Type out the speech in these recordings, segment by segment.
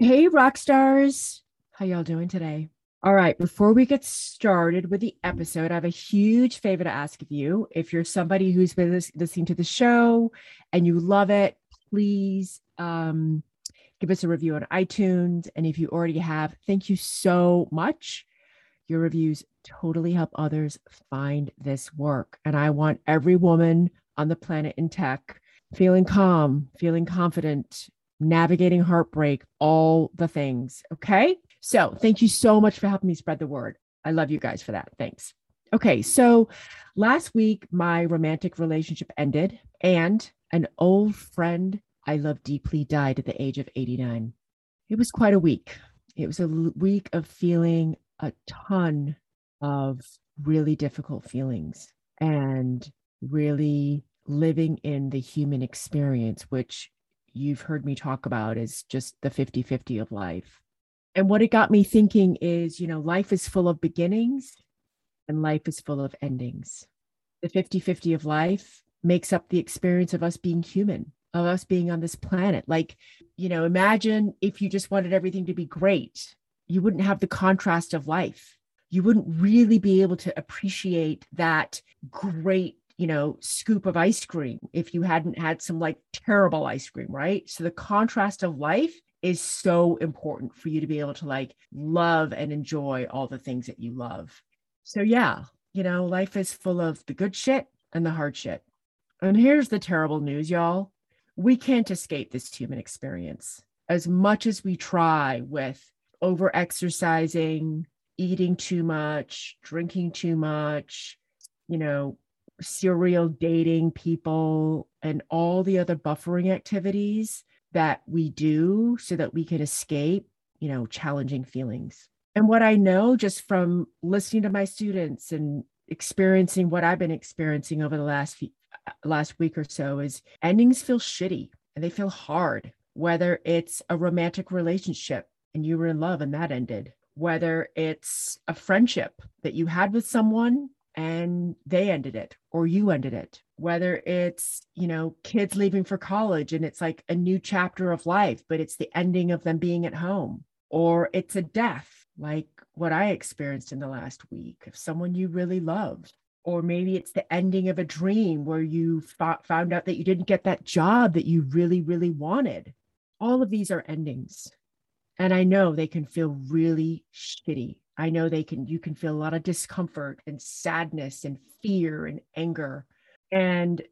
Hey, rock stars. How y'all doing today? All right, before we get started with the episode, I have a huge favor to ask of you. If you're somebody who's been listening to the show and you love it, please um, give us a review on iTunes. And if you already have, thank you so much. Your reviews totally help others find this work. And I want every woman on the planet in tech feeling calm, feeling confident, navigating heartbreak, all the things. Okay. So thank you so much for helping me spread the word. I love you guys for that. Thanks. Okay. So last week, my romantic relationship ended, and an old friend I love deeply died at the age of 89. It was quite a week. It was a week of feeling a ton of really difficult feelings and really living in the human experience, which you've heard me talk about is just the 50 50 of life. And what it got me thinking is, you know, life is full of beginnings and life is full of endings. The 50 50 of life makes up the experience of us being human, of us being on this planet. Like, you know, imagine if you just wanted everything to be great, you wouldn't have the contrast of life. You wouldn't really be able to appreciate that great you know, scoop of ice cream if you hadn't had some like terrible ice cream, right? So the contrast of life is so important for you to be able to like love and enjoy all the things that you love. So, yeah, you know, life is full of the good shit and the hard shit. And here's the terrible news, y'all. We can't escape this human experience. As much as we try with over exercising, eating too much, drinking too much, you know, serial dating people and all the other buffering activities that we do so that we can escape, you know, challenging feelings. And what I know just from listening to my students and experiencing what I've been experiencing over the last few, uh, last week or so is endings feel shitty and they feel hard, whether it's a romantic relationship and you were in love and that ended, whether it's a friendship that you had with someone and they ended it or you ended it. Whether it's you know kids leaving for college and it's like a new chapter of life but it's the ending of them being at home or it's a death like what i experienced in the last week of someone you really loved or maybe it's the ending of a dream where you found out that you didn't get that job that you really really wanted. All of these are endings and i know they can feel really shitty I know they can, you can feel a lot of discomfort and sadness and fear and anger. And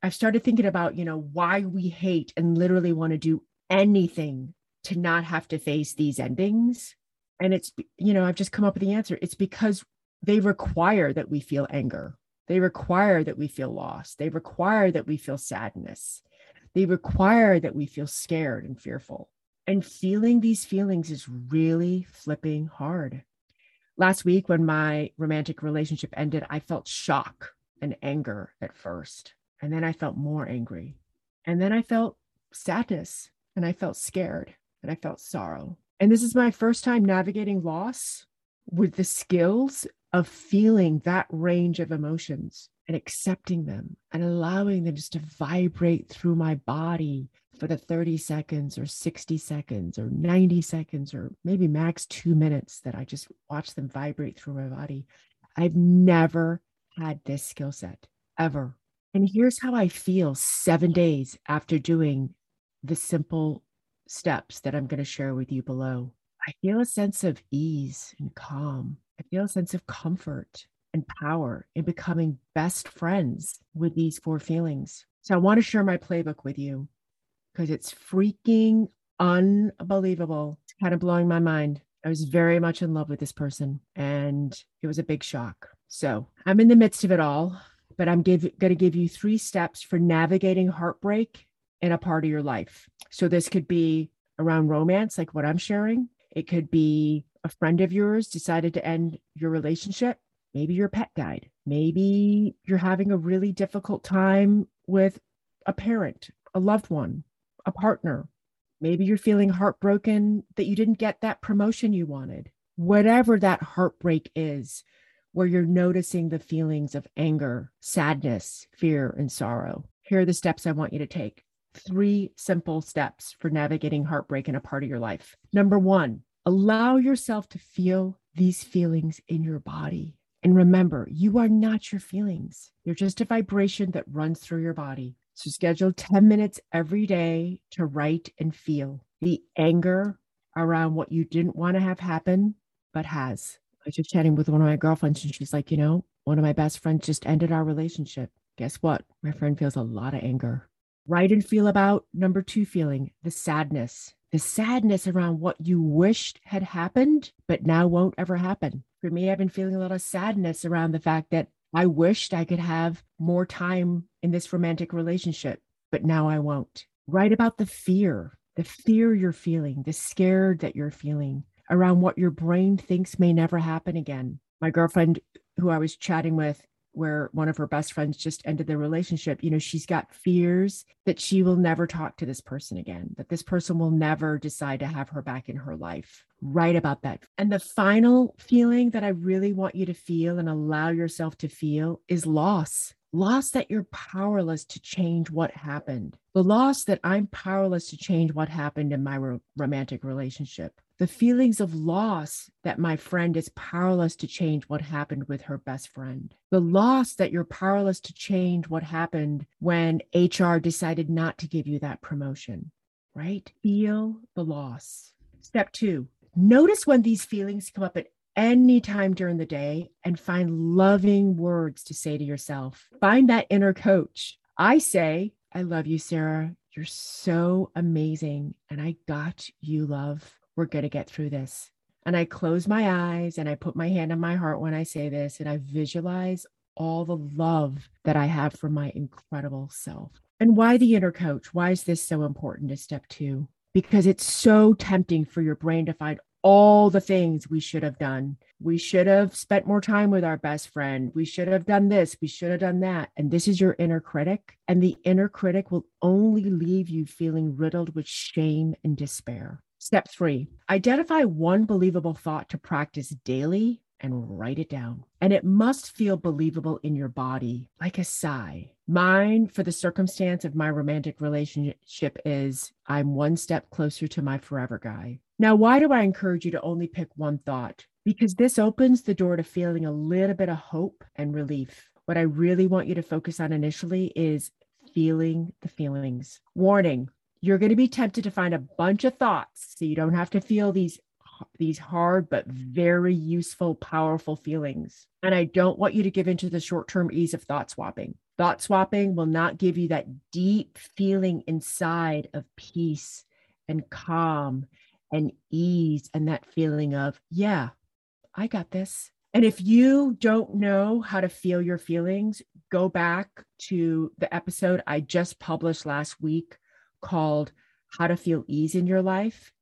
I've started thinking about, you know, why we hate and literally want to do anything to not have to face these endings. And it's, you know, I've just come up with the answer. It's because they require that we feel anger. They require that we feel loss. They require that we feel sadness. They require that we feel scared and fearful. And feeling these feelings is really flipping hard last week when my romantic relationship ended, I felt shock and anger at first. And then I felt more angry. And then I felt sadness and I felt scared and I felt sorrow. And this is my first time navigating loss with the skills of feeling that range of emotions and accepting them and allowing them just to vibrate through my body for the 30 seconds or 60 seconds or 90 seconds or maybe max two minutes that I just watch them vibrate through my body. I've never had this skill set ever. And here's how I feel seven days after doing the simple steps that I'm going to share with you below. I feel a sense of ease and calm. I feel a sense of comfort and power in becoming best friends with these four feelings. So I want to share my playbook with you because it's freaking unbelievable. It's kind of blowing my mind. I was very much in love with this person and it was a big shock. So I'm in the midst of it all, but I'm going to give you three steps for navigating heartbreak in a part of your life. So this could be around romance, like what I'm sharing. It could be a friend of yours decided to end your relationship. Maybe your pet died. Maybe you're having a really difficult time with a parent, a loved one, a partner. Maybe you're feeling heartbroken that you didn't get that promotion you wanted. Whatever that heartbreak is, where you're noticing the feelings of anger, sadness, fear, and sorrow. Here are the steps I want you to take. Three simple steps for navigating heartbreak in a part of your life. Number one, allow yourself to feel these feelings in your body. And remember, you are not your feelings. You're just a vibration that runs through your body. So schedule 10 minutes every day to write and feel the anger around what you didn't want to have happen, but has. I was just chatting with one of my girlfriends, and she's like, you know, one of my best friends just ended our relationship. Guess what? My friend feels a lot of anger. Write and feel about number two feeling the sadness, the sadness around what you wished had happened, but now won't ever happen. For me, I've been feeling a lot of sadness around the fact that I wished I could have more time in this romantic relationship, but now I won't. Write about the fear, the fear you're feeling, the scared that you're feeling around what your brain thinks may never happen again. My girlfriend, who I was chatting with, where one of her best friends just ended their relationship, you know, she's got fears that she will never talk to this person again, that this person will never decide to have her back in her life. Write about that. And the final feeling that I really want you to feel and allow yourself to feel is loss loss that you're powerless to change what happened, the loss that I'm powerless to change what happened in my ro- romantic relationship, the feelings of loss that my friend is powerless to change what happened with her best friend, the loss that you're powerless to change what happened when HR decided not to give you that promotion, right? Feel the loss. Step two, notice when these feelings come up at any time during the day and find loving words to say to yourself. Find that inner coach. I say, I love you, Sarah. You're so amazing. And I got you, love. We're going to get through this. And I close my eyes and I put my hand on my heart when I say this and I visualize all the love that I have for my incredible self. And why the inner coach? Why is this so important to step two? Because it's so tempting for your brain to find all the things we should have done. We should have spent more time with our best friend. We should have done this. We should have done that. And this is your inner critic. And the inner critic will only leave you feeling riddled with shame and despair. Step three identify one believable thought to practice daily and write it down. And it must feel believable in your body, like a sigh. Mine, for the circumstance of my romantic relationship, is I'm one step closer to my forever guy. Now, why do I encourage you to only pick one thought? Because this opens the door to feeling a little bit of hope and relief. What I really want you to focus on initially is feeling the feelings. Warning, you're going to be tempted to find a bunch of thoughts so you don't have to feel these these hard but very useful powerful feelings and i don't want you to give into the short-term ease of thought swapping thought swapping will not give you that deep feeling inside of peace and calm and ease and that feeling of, yeah, I got this. And if you don't know how to feel your feelings, go back to the episode I just published last week called How to Feel Ease in Your Life.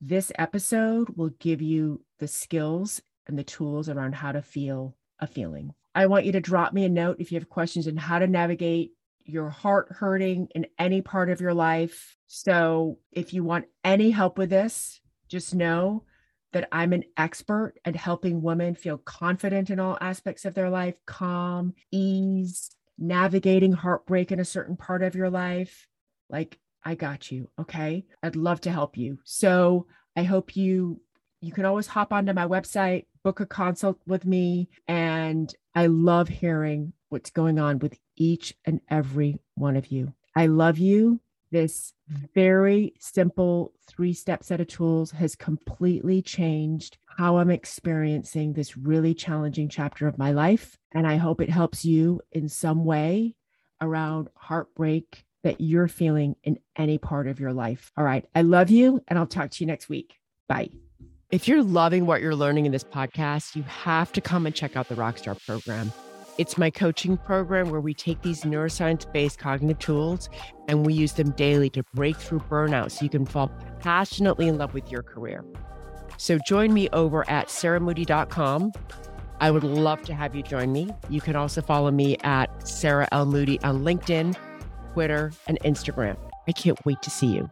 This episode will give you the skills and the tools around how to feel a feeling. I want you to drop me a note if you have questions on how to navigate your heart hurting in any part of your life. So if you want any help with this, just know that I'm an expert at helping women feel confident in all aspects of their life, calm, ease, navigating heartbreak in a certain part of your life. Like, I got you. Okay. I'd love to help you. So I hope you you can always hop onto my website, book a consult with me. And I love hearing what's going on with each and every one of you. I love you. This very simple three step set of tools has completely changed how I'm experiencing this really challenging chapter of my life. And I hope it helps you in some way around heartbreak that you're feeling in any part of your life. All right. I love you, and I'll talk to you next week. Bye. If you're loving what you're learning in this podcast, you have to come and check out the Rockstar program. It's my coaching program where we take these neuroscience based cognitive tools and we use them daily to break through burnout so you can fall passionately in love with your career. So join me over at sarahmoody.com. I would love to have you join me. You can also follow me at Sarah L. Moody on LinkedIn, Twitter, and Instagram. I can't wait to see you.